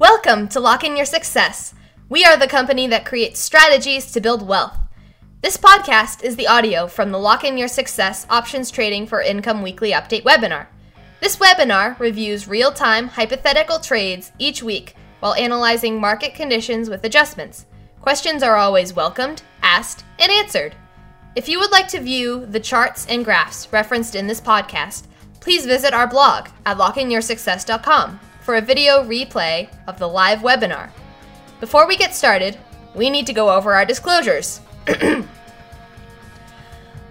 Welcome to Locke In Your Success. We are the company that creates strategies to build wealth. This podcast is the audio from the Locke In Your Success Options Trading for Income Weekly Update webinar. This webinar reviews real time hypothetical trades each week while analyzing market conditions with adjustments. Questions are always welcomed, asked, and answered. If you would like to view the charts and graphs referenced in this podcast, please visit our blog at lockeinyoursuccess.com for a video replay of the live webinar. Before we get started, we need to go over our disclosures.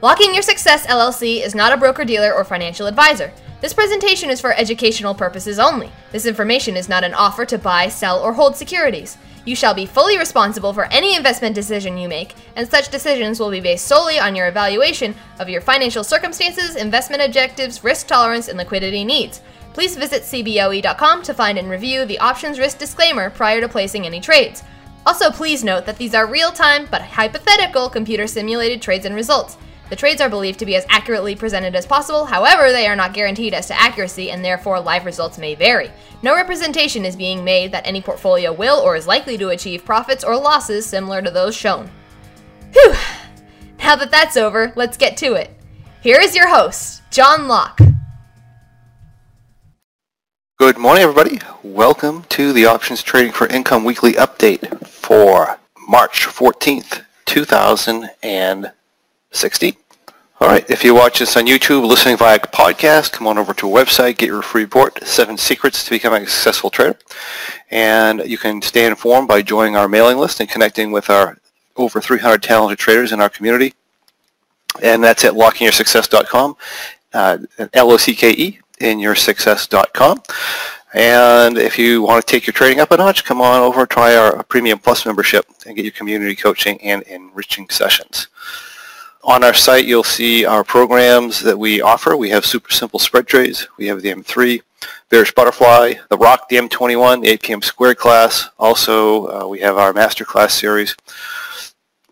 Locke In Your Success LLC is not a broker dealer or financial advisor. This presentation is for educational purposes only. This information is not an offer to buy, sell, or hold securities. You shall be fully responsible for any investment decision you make, and such decisions will be based solely on your evaluation of your financial circumstances, investment objectives, risk tolerance, and liquidity needs. Please visit CBOE.com to find and review the options risk disclaimer prior to placing any trades. Also, please note that these are real time but hypothetical computer simulated trades and results. The trades are believed to be as accurately presented as possible, however, they are not guaranteed as to accuracy and therefore live results may vary. No representation is being made that any portfolio will or is likely to achieve profits or losses similar to those shown. Whew! Now that that's over, let's get to it. Here is your host, John Locke. Good morning, everybody. Welcome to the Options Trading for Income Weekly Update for March 14th, 2016. All right, if you watch this on YouTube, listening via podcast, come on over to our website, get your free report, Seven Secrets to Becoming a Successful Trader. And you can stay informed by joining our mailing list and connecting with our over 300 talented traders in our community. And that's at lockeinyoursuccess.com, uh, L-O-C-K-E, inyoursuccess.com. And if you want to take your trading up a notch, come on over and try our Premium Plus membership and get your community coaching and enriching sessions. On our site, you'll see our programs that we offer. We have super simple spread trades. We have the M3, Bearish Butterfly, the Rock, the M21, the APM Squared class. Also, uh, we have our Masterclass series.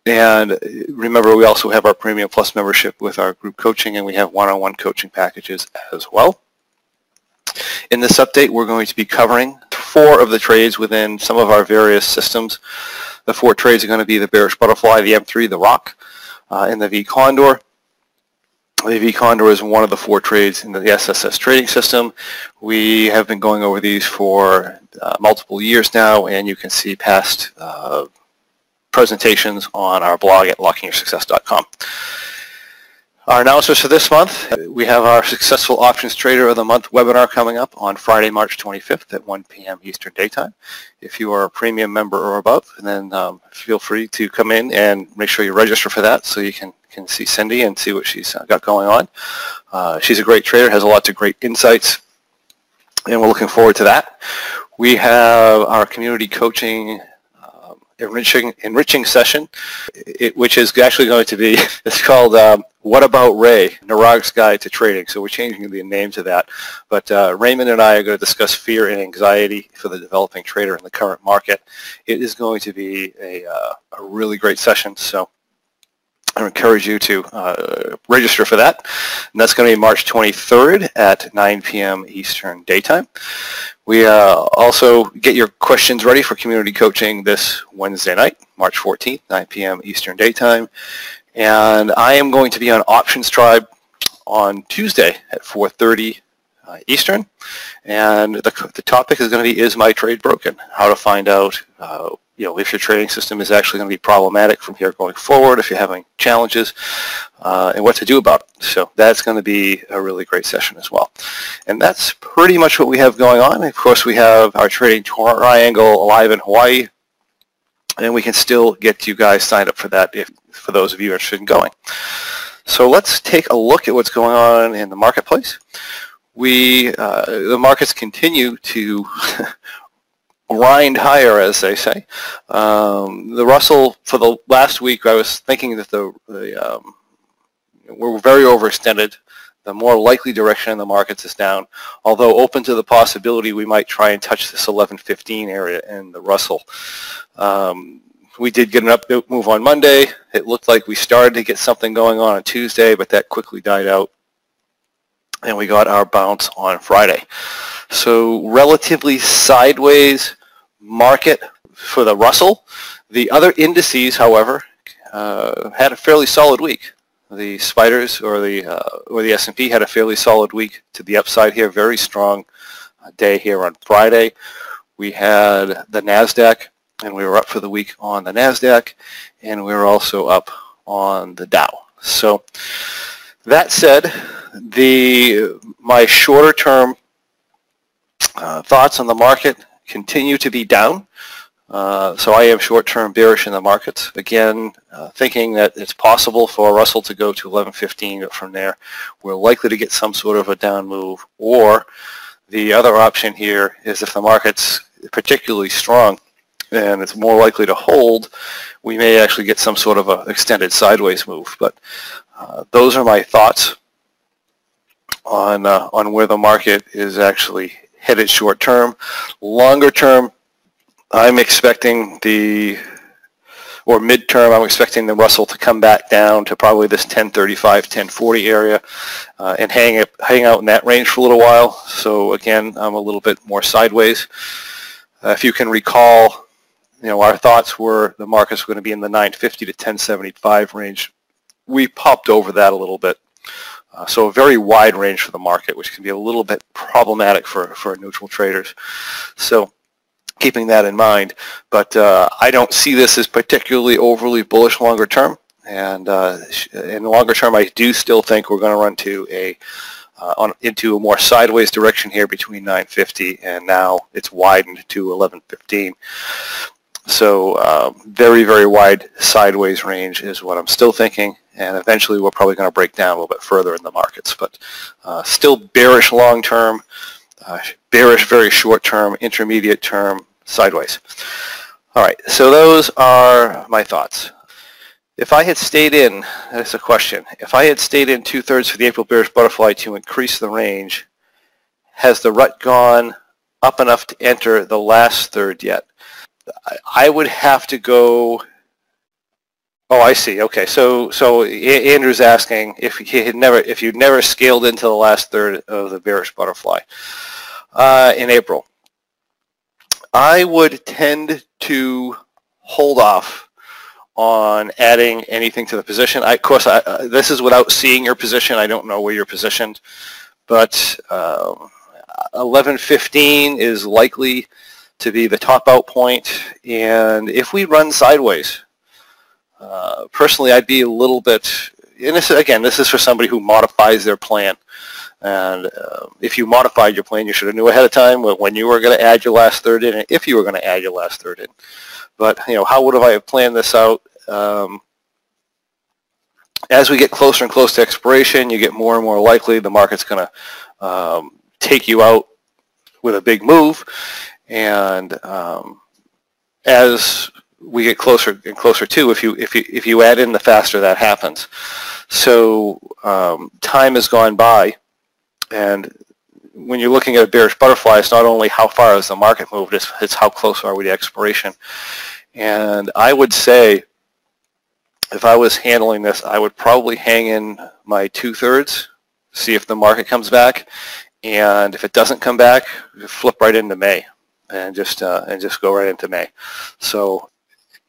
And remember, we also have our Premium Plus membership with our group coaching, and we have one-on-one coaching packages as well. In this update, we're going to be covering four of the trades within some of our various systems. The four trades are going to be the Bearish Butterfly, the M3, the Rock, uh, and the V Condor. The V Condor is one of the four trades in the SSS trading system. We have been going over these for uh, multiple years now, and you can see past uh, presentations on our blog at lockeinyoursuccess.com. Our announcements for this month, we have our Successful Options Trader of the Month webinar coming up on Friday, March 25th at 1 p.m. Eastern Daytime. If you are a premium member or above, then um, feel free to come in and make sure you register for that so you can, can see Cindy and see what she's got going on. Uh, she's a great trader, has a lot of great insights, and we're looking forward to that. We have our community coaching enriching enriching session, it, which is actually going to be it's called um, "What About Ray: Narag's Guide to Trading." So we're changing the name to that. But uh, Raymond and I are going to discuss fear and anxiety for the developing trader in the current market. It is going to be a uh, a really great session. So. I encourage you to uh, register for that. And that's going to be March 23rd at 9 p.m. Eastern Daytime. We uh, also get your questions ready for community coaching this Wednesday night, March 14th, 9 p.m. Eastern Daytime. And I am going to be on Options Tribe on Tuesday at 4.30 uh, Eastern. And the, the topic is going to be, is my trade broken? How to find out uh, you know, if your trading system is actually going to be problematic from here going forward, if you're having challenges, uh, and what to do about it. So that's going to be a really great session as well. And that's pretty much what we have going on. Of course, we have our trading triangle live in Hawaii, and we can still get you guys signed up for that if for those of you interested in going. So let's take a look at what's going on in the marketplace. We, uh, the markets continue to grind higher, as they say. Um, the Russell for the last week, I was thinking that the, the um, we're very overextended. The more likely direction in the markets is down, although open to the possibility we might try and touch this 1115 area in the Russell. Um, we did get an up move on Monday. It looked like we started to get something going on on Tuesday, but that quickly died out. And we got our bounce on Friday. So relatively sideways market for the Russell. The other indices, however, uh, had a fairly solid week. The spiders or the uh, or the S&P had a fairly solid week to the upside here. Very strong uh, day here on Friday. We had the Nasdaq, and we were up for the week on the Nasdaq, and we were also up on the Dow. So that said, the my shorter term uh, thoughts on the market continue to be down. Uh, so I am short-term bearish in the markets. Again, uh, thinking that it's possible for Russell to go to 1115, but from there we're likely to get some sort of a down move. Or the other option here is if the market's particularly strong and it's more likely to hold, we may actually get some sort of an extended sideways move. But uh, those are my thoughts on uh, on where the market is actually headed short term. Longer term, I'm expecting the or midterm, I'm expecting the Russell to come back down to probably this 1035, 1040 area uh, and hang, up, hang out in that range for a little while. So again, I'm a little bit more sideways. Uh, if you can recall, you know, our thoughts were the market's were going to be in the 950 to 1075 range. We popped over that a little bit. Uh, so a very wide range for the market, which can be a little bit problematic for, for neutral traders. So keeping that in mind. But uh, I don't see this as particularly overly bullish longer term. And uh, in the longer term, I do still think we're going to run to a uh, on, into a more sideways direction here between 950 and now it's widened to 1115. So uh, very, very wide sideways range is what I'm still thinking. And eventually we're probably going to break down a little bit further in the markets. But uh, still bearish long term, uh, bearish very short term, intermediate term, sideways. All right, so those are my thoughts. If I had stayed in, that's a question, if I had stayed in two-thirds for the April bearish butterfly to increase the range, has the rut gone up enough to enter the last third yet? I would have to go. Oh, I see. Okay, so so Andrew's asking if he had never, if you'd never scaled into the last third of the bearish butterfly uh, in April. I would tend to hold off on adding anything to the position. I, of course, I, uh, this is without seeing your position. I don't know where you're positioned, but um, 1115 is likely to be the top out point. And if we run sideways, uh, personally, I'd be a little bit, and this again, this is for somebody who modifies their plan. And uh, if you modified your plan, you should have knew ahead of time when you were going to add your last third in, and if you were going to add your last third in. But you know, how would have I planned this out? Um, as we get closer and closer to expiration, you get more and more likely the market's going to um, take you out with a big move, and um, as we get closer and closer to, if you if you if you add in, the faster that happens. So um, time has gone by and when you're looking at a bearish butterfly, it's not only how far has the market moved, it's, it's how close are we to expiration. And I would say, if I was handling this, I would probably hang in my two-thirds, see if the market comes back, and if it doesn't come back, flip right into May, and just uh, and just go right into May. So,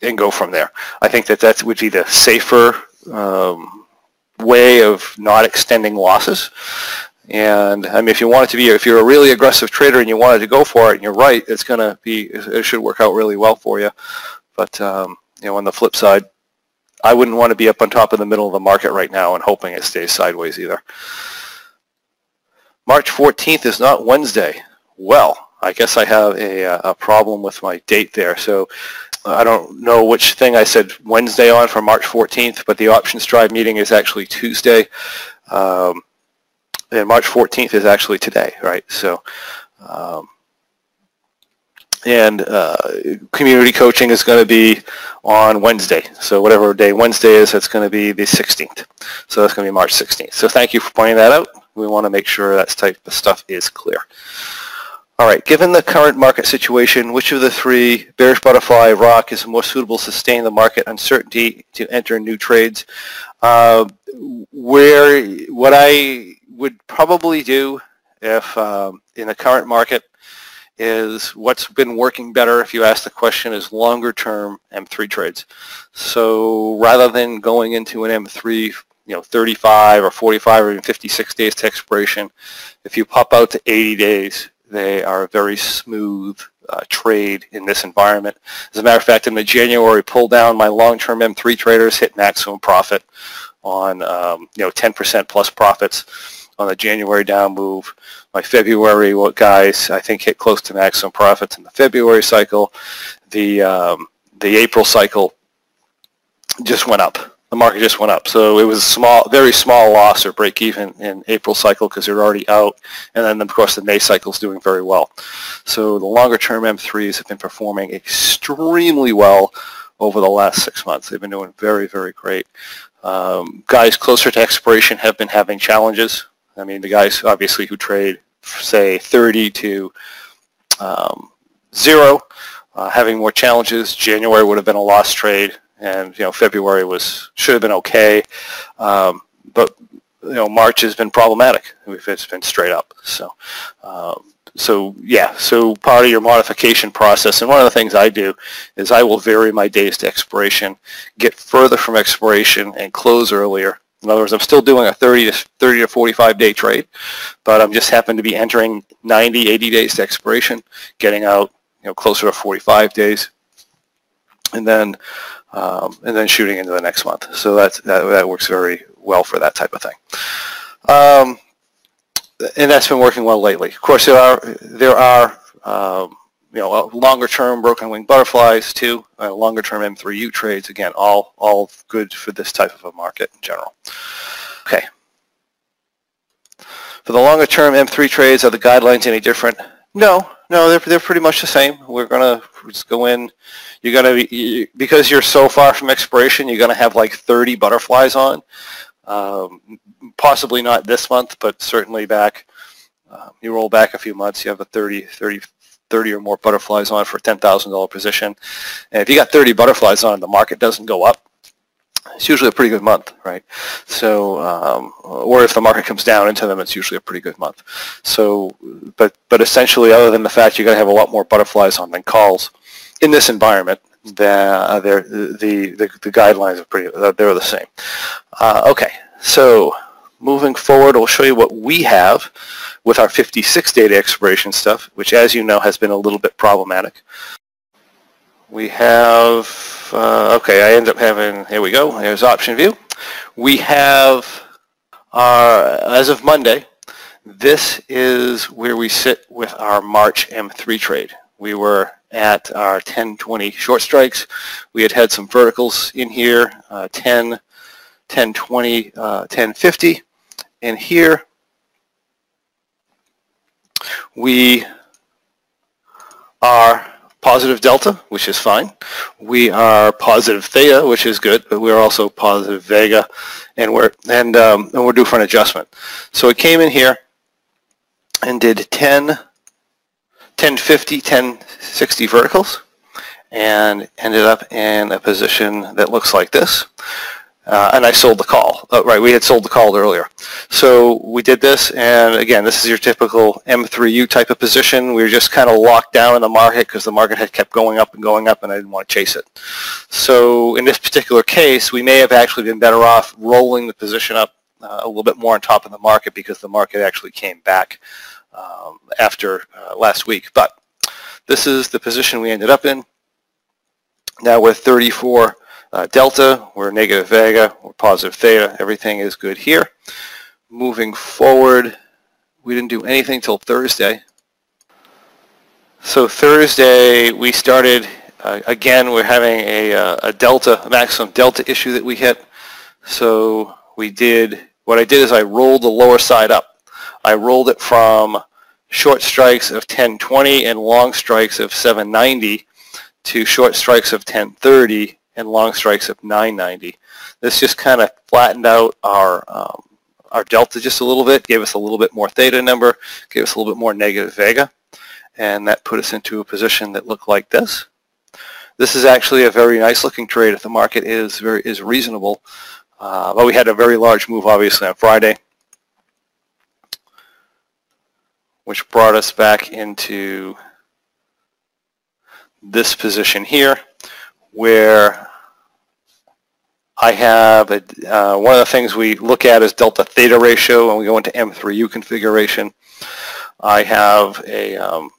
and go from there. I think that that would be the safer um, way of not extending losses. And I mean, if you want it to be, if you're a really aggressive trader and you wanted to go for it, and you're right, it's going to be, it should work out really well for you. But um, you know, on the flip side, I wouldn't want to be up on top of the middle of the market right now and hoping it stays sideways either. March 14th is not Wednesday. Well, I guess I have a, uh, a problem with my date there. So I don't know which thing I said Wednesday on for March 14th, but the Options Tribe meeting is actually Tuesday. Um, and March 14th is actually today, right? So, um, and uh, community coaching is going to be on Wednesday. So whatever day Wednesday is, that's going to be the 16th. So that's going to be March 16th. So thank you for pointing that out. We want to make sure that type of stuff is clear. All right, given the current market situation, which of the three, bearish butterfly, rock, is more suitable to sustain the market uncertainty to enter new trades? Uh, where what I would probably do if um, in the current market is what's been working better if you ask the question is longer term M3 trades. So rather than going into an M3 you know 35 or 45 or even 56 days to expiration, if you pop out to 80 days, they are a very smooth uh, trade in this environment. As a matter of fact, in the January pull down, my long-term M3 traders hit maximum profit on um, you know 10% plus profits on the January down move. My February guys, I think, hit close to maximum profits in the February cycle. The um, the April cycle just went up. The market just went up. So it was a small, very small loss or break even in April cycle because they're already out. And then, of course, the May cycle is doing very well. So the longer term M3s have been performing extremely well over the last six months. They've been doing very, very great. Um, guys closer to expiration have been having challenges. I mean, the guys obviously who trade, say, 30 to um, zero, uh, having more challenges. January would have been a lost trade, and you know February was should have been okay, um, but you know March has been problematic. It's been straight up. So um, so yeah, so part of your modification process, and one of the things I do is I will vary my days to expiration, get further from expiration, and close earlier. In other words, I'm still doing a 30 to 30 to 45 day trade, but I'm just happen to be entering 90, 80 days to expiration, getting out you know closer to 45 days, and then um, and then shooting into the next month. So that's, that that works very well for that type of thing. Um, and that's been working well lately. Of course, there are there are um, you know uh, longer term broken wing butterflies too, uh, longer term M3U trades. Again, all all good for this type of a market in general. Okay. For the longer term M3 trades, are the guidelines any different? No, no, they're they're pretty much the same. We're gonna just go in. You're gonna be because you're so far from expiration. You're gonna have like 30 butterflies on. Um, possibly not this month, but certainly back. Uh, you roll back a few months, you have a 30, 30, 30 or more butterflies on for a $10,000 position. And if you got 30 butterflies on the market doesn't go up, it's usually a pretty good month, right? So, um, or if the market comes down into them, it's usually a pretty good month. So, but but essentially, other than the fact you're going to have a lot more butterflies on than calls in this environment, the uh, the, the the guidelines are pretty uh, they're the same. Uh, okay, so moving forward, I'll show you what we have with our 56 data expiration stuff, which as you know has been a little bit problematic. We have, uh, okay, I end up having, here we go, here's OptionVue. We have our, as of Monday, this is where we sit with our March M3 trade. We were at our 1020 short strikes. We had had some verticals in here, uh, 10, 1020, uh, 1050. And here we positive delta, which is fine. We are positive theta, which is good, but we're also positive vega, and we're and um, and we're due for an adjustment. So it came in here and did 10, 1050, 1060 verticals, and ended up in a position that looks like this uh, and I sold the call. Uh, right, we had sold the call earlier. So we did this, and again, this is your typical M3U type of position. We were just kind of locked down in the market because the market had kept going up and going up, and I didn't want to chase it. So in this particular case, we may have actually been better off rolling the position up uh, a little bit more on top of the market because the market actually came back um, after uh, last week. But this is the position we ended up in. Now we're 34 uh, delta, we're negative vega, we're positive theta, everything is good here. Moving forward, we didn't do anything till Thursday. So Thursday we started, uh, again we're having a, uh, a delta, a maximum delta issue that we hit. So we did, what I did is I rolled the lower side up. I rolled it from short strikes of 1020 and long strikes of 790 to short strikes of 1030 and long strikes of 990. This just kind of flattened out our um, our delta just a little bit, gave us a little bit more theta number, gave us a little bit more negative vega, and that put us into a position that looked like this. This is actually a very nice looking trade if the market is very is reasonable. Uh, but we had a very large move obviously on Friday, which brought us back into this position here where I have a, uh, one of the things we look at is delta theta ratio and we go into M3U configuration. I have a um,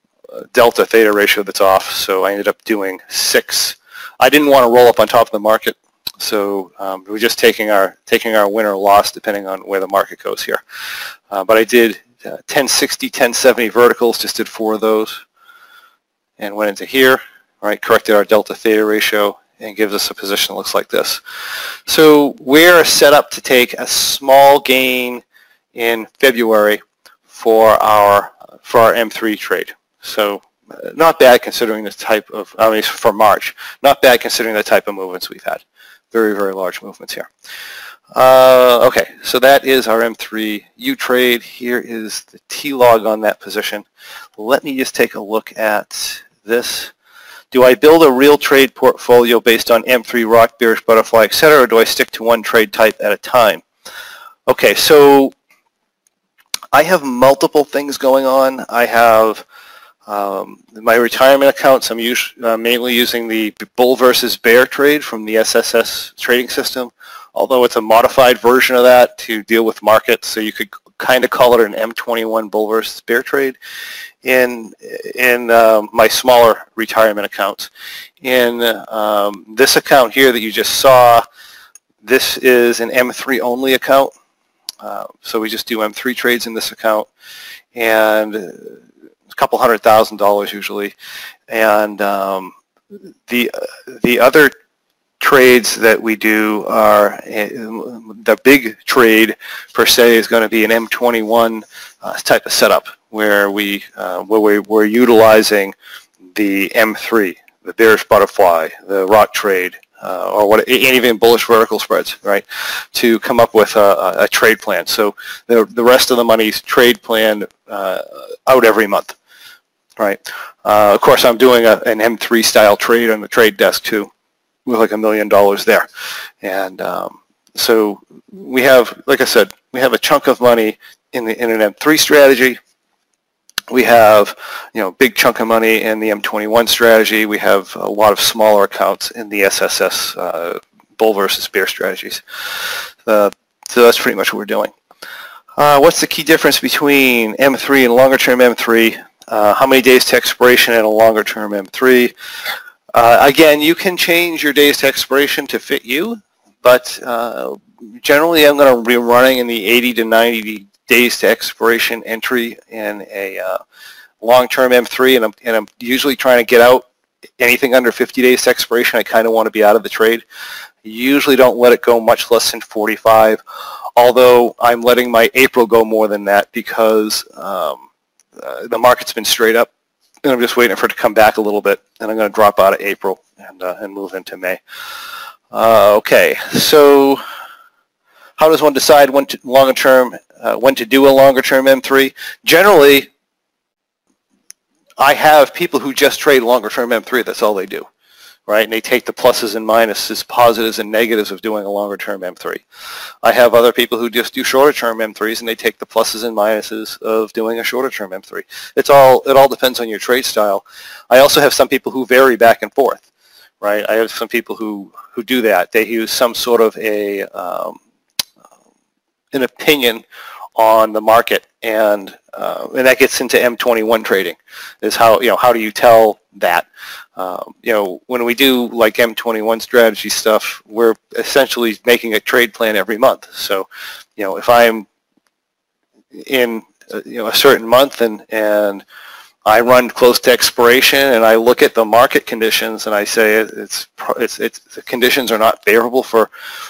delta theta ratio that's off, so I ended up doing six. I didn't want to roll up on top of the market, so um, we're just taking our taking our win or loss depending on where the market goes here. Uh, but I did uh, 1060, 1070 verticals, just did four of those, and went into here, right, corrected our delta theta ratio, and gives us a position that looks like this. So we're set up to take a small gain in February for our for our M3 trade. So uh, not bad considering the type of, I mean, for March, not bad considering the type of movements we've had. Very, very large movements here. Uh, okay, so that is our M3 U trade. Here is the T-log on that position. Let me just take a look at this. Do I build a real trade portfolio based on M3, rock, bearish, butterfly, etc., or do I stick to one trade type at a time? Okay, so I have multiple things going on. I have um, my retirement accounts, I'm us uh, mainly using the bull versus bear trade from the SSS trading system, although it's a modified version of that to deal with markets, so you could kind of call it an M21 bull versus bear trade in in um, my smaller retirement accounts. In um, this account here that you just saw, this is an M3 only account. Uh, so we just do M3 trades in this account and a couple hundred thousand dollars usually. And um, the the other trades that we do are eh, the big trade per se is going to be an M21 uh, type of setup where we uh, where we, we're utilizing the M3, the bearish butterfly, the rock trade, uh, or what even bullish vertical spreads, right, to come up with a, a, trade plan. So the the rest of the money's trade plan uh, out every month, right? Uh, of course, I'm doing a, an M3 style trade on the trade desk too, with like a million dollars there, and um, so we have, like I said, we have a chunk of money in the in an M3 strategy we have, you know, big chunk of money in the M21 strategy. We have a lot of smaller accounts in the SSS uh, bull versus bear strategies. Uh, so that's pretty much what we're doing. Uh, what's the key difference between M3 and longer term M3? Uh, how many days to expiration in a longer term M3? Uh, again, you can change your days to expiration to fit you, but uh, generally I'm going to be running in the 80 to 90 days to expiration entry in a uh, long-term M3, and I'm, and I'm usually trying to get out anything under 50 days to expiration. I kind of want to be out of the trade. Usually don't let it go much less than 45, although I'm letting my April go more than that because um, uh, the market's been straight up, and I'm just waiting for it to come back a little bit, and I'm going to drop out of April and, uh, and move into May. Uh, okay, so how does one decide when to, longer term, uh, when to do a longer term M3? Generally, I have people who just trade longer term M3. That's all they do, right? And they take the pluses and minuses, positives and negatives of doing a longer term M3. I have other people who just do shorter term M3s and they take the pluses and minuses of doing a shorter term M3. It's all, it all depends on your trade style. I also have some people who vary back and forth, right? I have some people who, who do that. They use some sort of a, um, an opinion on the market and uh, and that gets into M21 trading is how you know how do you tell that? Um, you know when we do like M21 strategy stuff we're essentially making a trade plan every month. So you know if I'm in uh, you know a certain month and and I run close to expiration and I look at the market conditions and I say it's it's, it's the conditions are not favorable for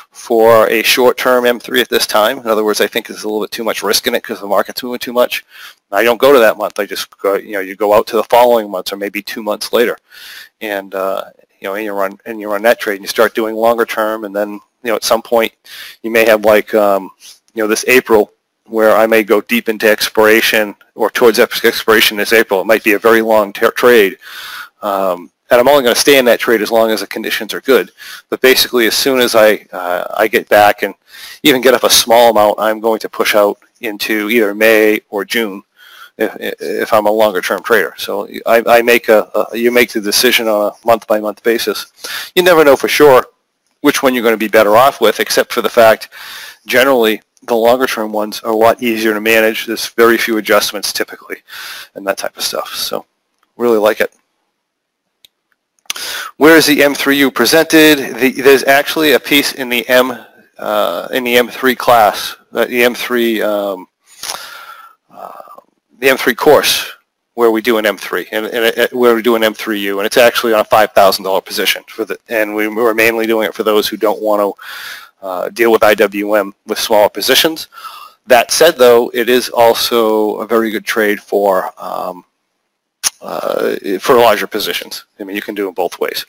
for a short-term M3 at this time. In other words, I think there's a little bit too much risk in it because the market's moving too much. I don't go to that month. I just go, you know you go out to the following months or maybe two months later, and uh, you know and you run and you run that trade and you start doing longer term and then you know at some point you may have like um, you know this April where I may go deep into expiration or towards expiration this April. It might be a very long trade. Um, and I'm only going to stay in that trade as long as the conditions are good. But basically, as soon as I uh, I get back and even get up a small amount, I'm going to push out into either May or June, if, if I'm a longer term trader. So I, I make a, a, you make the decision on a month by month basis. You never know for sure which one you're going to be better off with, except for the fact generally the longer term ones are a lot easier to manage. There's very few adjustments typically and that type of stuff. So really like it. Where is the M3U presented? The, there's actually a piece in the M uh, in the M3 class, uh, the M3 um, uh, the M3 course where we do an M3 and, and it, where we do an M3U, and it's actually on a five thousand dollar position for the, and we, we're mainly doing it for those who don't want to uh, deal with IWM with smaller positions. That said, though, it is also a very good trade for um, uh, for larger positions. I mean, you can do it both ways.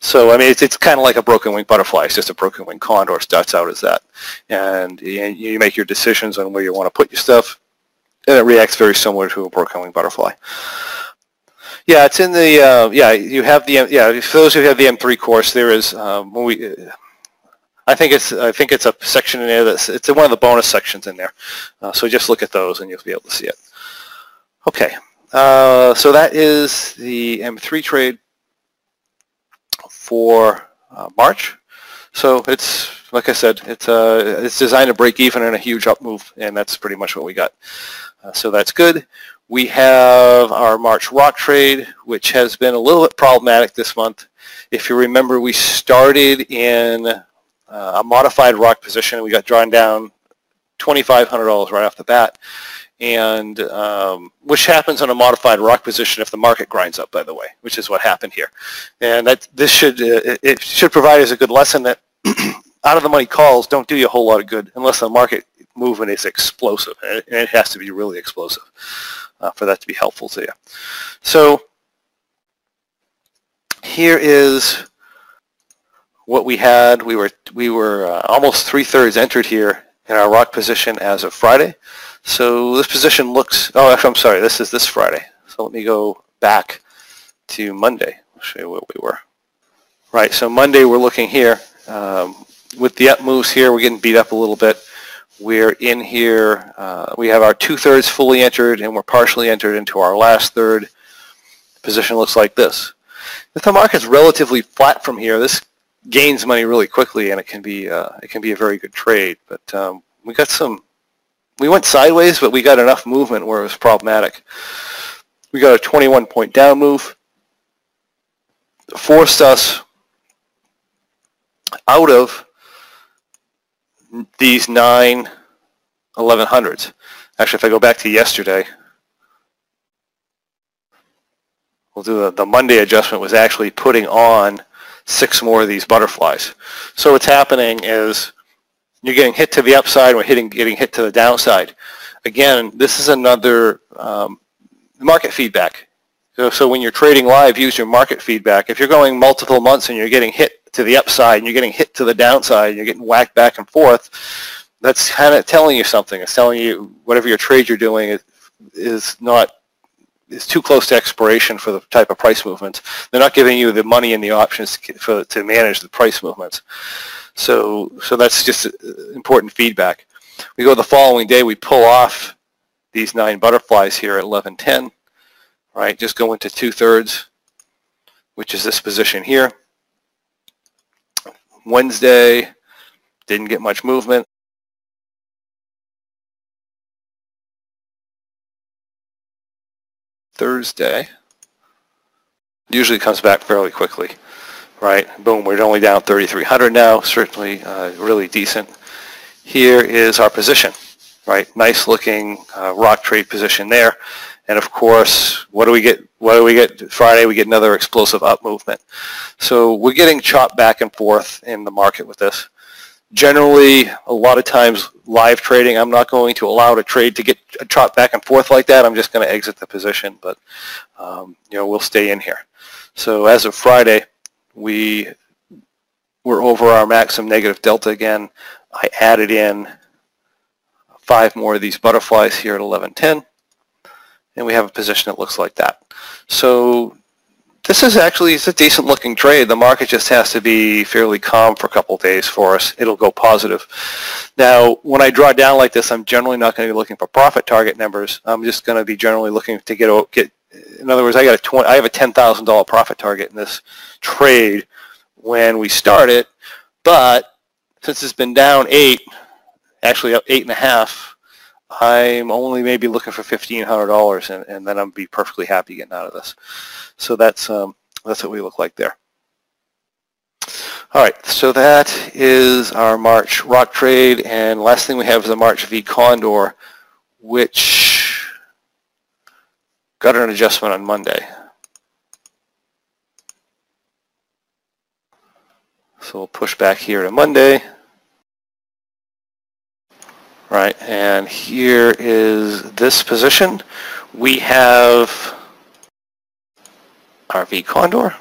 So, I mean, it's, it's kind of like a broken wing butterfly. It's just a broken wing condor starts out as that. And, and you make your decisions on where you want to put your stuff, and it reacts very similar to a broken butterfly. Yeah, it's in the, uh, yeah, you have the, yeah, for those who have the M3 course, there is, um, when we, I think it's I think it's a section in there that's it's one of the bonus sections in there. Uh, so just look at those and you'll be able to see it. Okay, uh, so that is the M3 trade for uh, March. So it's like I said, it's uh, it's designed to break even in a huge up move, and that's pretty much what we got. Uh, so that's good. We have our March rock trade, which has been a little bit problematic this month. If you remember, we started in uh, a modified rock position. And we got drawn down $2,500 right off the bat and um, which happens on a modified rock position if the market grinds up, by the way, which is what happened here. And that this should uh, it should provide us a good lesson that out of the money calls don't do you a whole lot of good unless the market movement is explosive, and it has to be really explosive uh, for that to be helpful to you. So here is what we had. We were we were uh, almost three thirds entered here in our rock position as of Friday. So this position looks, oh, actually, I'm sorry, this is this Friday. So let me go back to Monday. I'll show you where we were. Right, so Monday we're looking here. Um, with the up moves here, we're getting beat up a little bit. We're in here, uh, we have our two-thirds fully entered and we're partially entered into our last third. The position looks like this. If the market's relatively flat from here, this gains money really quickly and it can be, uh, it can be a very good trade. But um, we got some we went sideways, but we got enough movement where it was problematic. We got a 21 point down move, forced us out of these nine 1100s. Actually, if I go back to yesterday, we'll do the, the Monday adjustment was actually putting on six more of these butterflies. So what's happening is you're getting hit to the upside or hitting, getting hit to the downside. Again, this is another um, market feedback. So, so when you're trading live, use your market feedback. If you're going multiple months and you're getting hit to the upside and you're getting hit to the downside and you're getting whacked back and forth, that's kind of telling you something. It's telling you whatever your trade you're doing is, is not is too close to expiration for the type of price movements. They're not giving you the money and the options for, to manage the price movements. So, so that's just uh, important feedback. We go the following day, we pull off these nine butterflies here at 1110, right? Just go into two-thirds, which is this position here. Wednesday, didn't get much movement. Thursday, usually comes back fairly quickly right? Boom, we're only down 3,300 now, certainly uh, really decent. Here is our position, right? Nice looking uh, rock trade position there. And of course, what do we get? What do we get Friday? We get another explosive up movement. So we're getting chopped back and forth in the market with this. Generally, a lot of times live trading, I'm not going to allow a trade to get chopped back and forth like that. I'm just going to exit the position, but um, you know we'll stay in here. So as of Friday, we were over our maximum negative delta again. I added in five more of these butterflies here at 1110 and we have a position that looks like that. So this is actually it's a decent looking trade. The market just has to be fairly calm for a couple days for us. It'll go positive. Now, when I draw down like this, I'm generally not going to be looking for profit target numbers. I'm just going to be generally looking to get get. In other words, I got a 20, I have a ten thousand dollar profit target in this trade when we start it, but since it's been down eight, actually up eight and a half, I'm only maybe looking for fifteen hundred dollars, and, and then I'm be perfectly happy getting out of this. So that's um, that's what we look like there. All right, so that is our March rock trade, and last thing we have is a March V Condor, which got an adjustment on Monday. So we'll push back here to Monday. Right, and here is this position. We have our V Condor.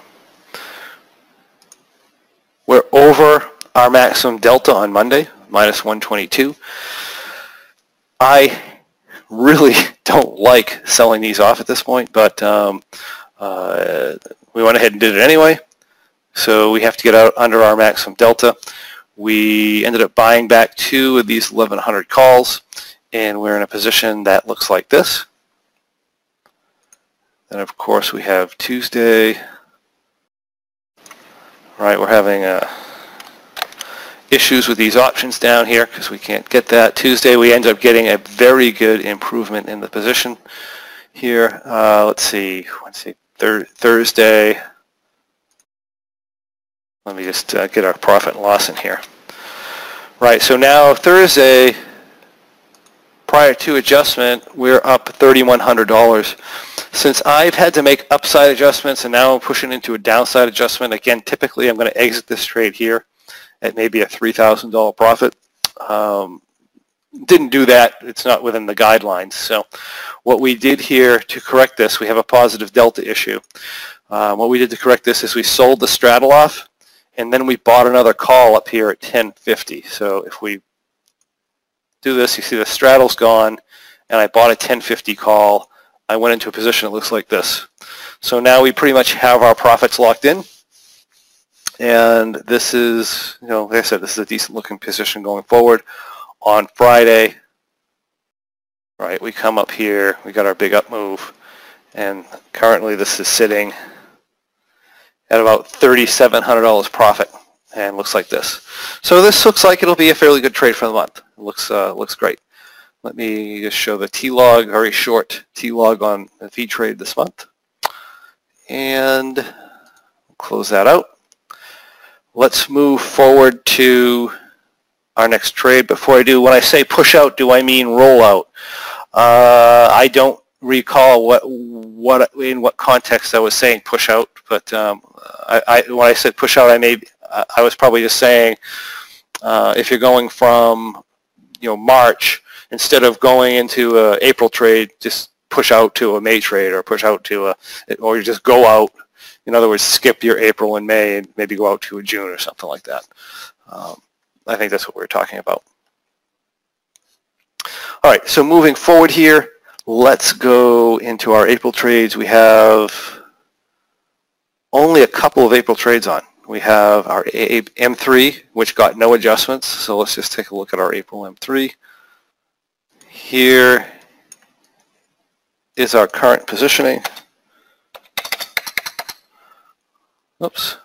We're over our maximum delta on Monday, minus 122. I really don't like selling these off at this point, but um, uh, we went ahead and did it anyway. So we have to get out under our maximum delta. We ended up buying back two of these 1100 calls and we're in a position that looks like this. And of course we have Tuesday. Right, we're having uh, issues with these options down here because we can't get that. Tuesday we end up getting a very good improvement in the position here. Uh, let's see, let's see, thir Thursday. Let me just uh, get our profit and loss in here. Right, so now Thursday, prior to adjustment, we're up $3,100. Since I've had to make upside adjustments and now I'm pushing into a downside adjustment, again, typically I'm going to exit this trade here at maybe a $3,000 profit. Um, didn't do that. It's not within the guidelines. So what we did here to correct this, we have a positive delta issue. Um, what we did to correct this is we sold the straddle off and then we bought another call up here at 1050. So if we do this, you see the straddle's gone, and I bought a 1050 call. I went into a position that looks like this. So now we pretty much have our profits locked in. And this is, you know, like I said, this is a decent looking position going forward. On Friday, right, we come up here, we got our big up move, and currently this is sitting at about $3,700 profit and looks like this. So this looks like it'll be a fairly good trade for the month. It looks, uh, looks great. Let me just show the T-log, very short T-log on the V trade this month. And close that out. Let's move forward to our next trade. Before I do, when I say push out, do I mean roll out? Uh, I don't recall what what in what context I was saying push out, but um, I, I, when I said push out, I may I was probably just saying uh, if you're going from you know March instead of going into a April trade, just push out to a May trade or push out to a or you just go out. In other words, skip your April and May and maybe go out to a June or something like that. Um, I think that's what we we're talking about. All right, so moving forward here, let's go into our April trades. We have only a couple of April trades on. We have our M3, which got no adjustments. So let's just take a look at our April M3. Here is our current positioning. Oops.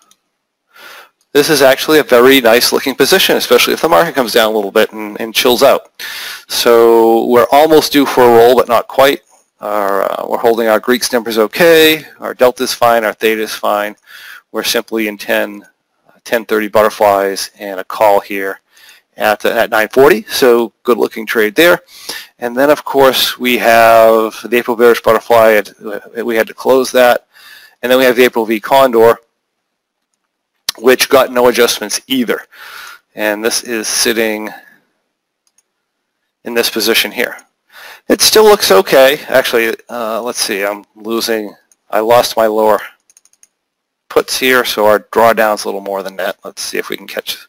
This is actually a very nice looking position, especially if the market comes down a little bit and, and chills out. So we're almost due for a roll, but not quite. Our, uh, we're holding our Greek numbers okay. Our delta is fine. Our theta is fine. We're simply in 10, uh, 1030 butterflies and a call here at, uh, at 940. So good looking trade there. And then of course we have the April bearish butterfly. Uh, we had to close that. And then we have the April V Condor, which got no adjustments either. And this is sitting in this position here. It still looks okay. Actually, uh, let's see. I'm losing. I lost my lower puts here, so our drawdown's a little more than that. Let's see if we can catch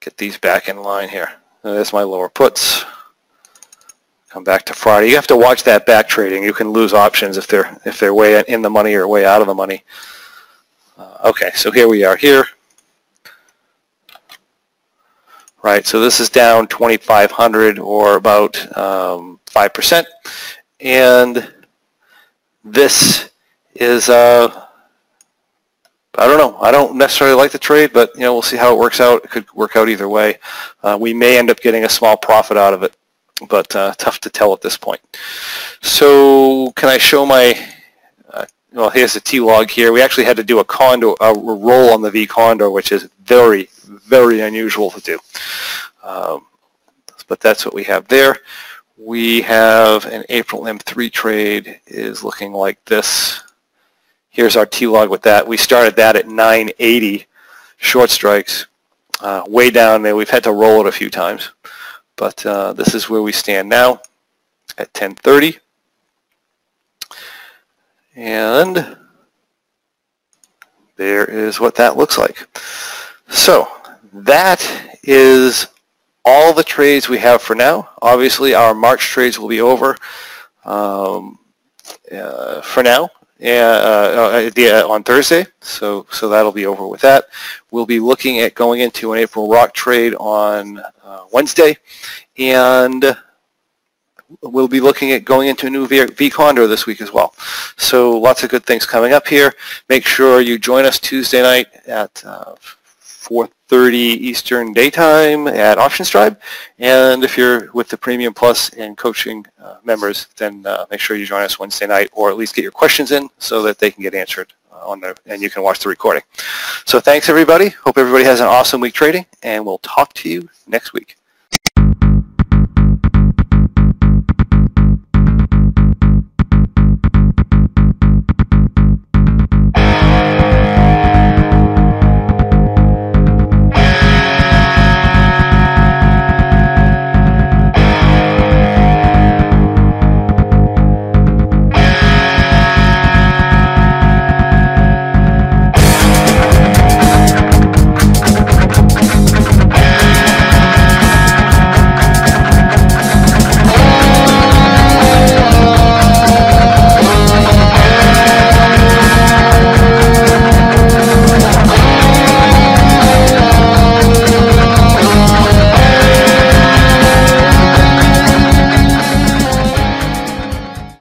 get these back in line here. There's my lower puts. Come back to Friday. You have to watch that back trading. You can lose options if they're if they're way in the money or way out of the money. Uh, okay, so here we are here. Right, so this is down 2,500 or about um, 5%. And this is, uh, I don't know. I don't necessarily like the trade, but you know we'll see how it works out. It could work out either way. Uh, we may end up getting a small profit out of it, but uh, tough to tell at this point. So can I show my? Well, here's the T log here. We actually had to do a condor, a roll on the V condor, which is very, very unusual to do. Um, but that's what we have there. We have an April M3 trade is looking like this. Here's our T-log with that. We started that at 980 short strikes, uh, way down there. We've had to roll it a few times, but uh, this is where we stand now at 1030. And there is what that looks like. So that is all the trades we have for now. Obviously, our March trades will be over um, uh, for now uh, uh, on Thursday, so so that'll be over with that. We'll be looking at going into an April rock trade on uh, Wednesday, and we'll be looking at going into a new v, this week as well. So lots of good things coming up here. Make sure you join us Tuesday night at uh, 4.30 Eastern Daytime at Options Tribe. And if you're with the Premium Plus and coaching uh, members, then uh, make sure you join us Wednesday night or at least get your questions in so that they can get answered uh, on the, and you can watch the recording. So thanks everybody. Hope everybody has an awesome week trading and we'll talk to you next week.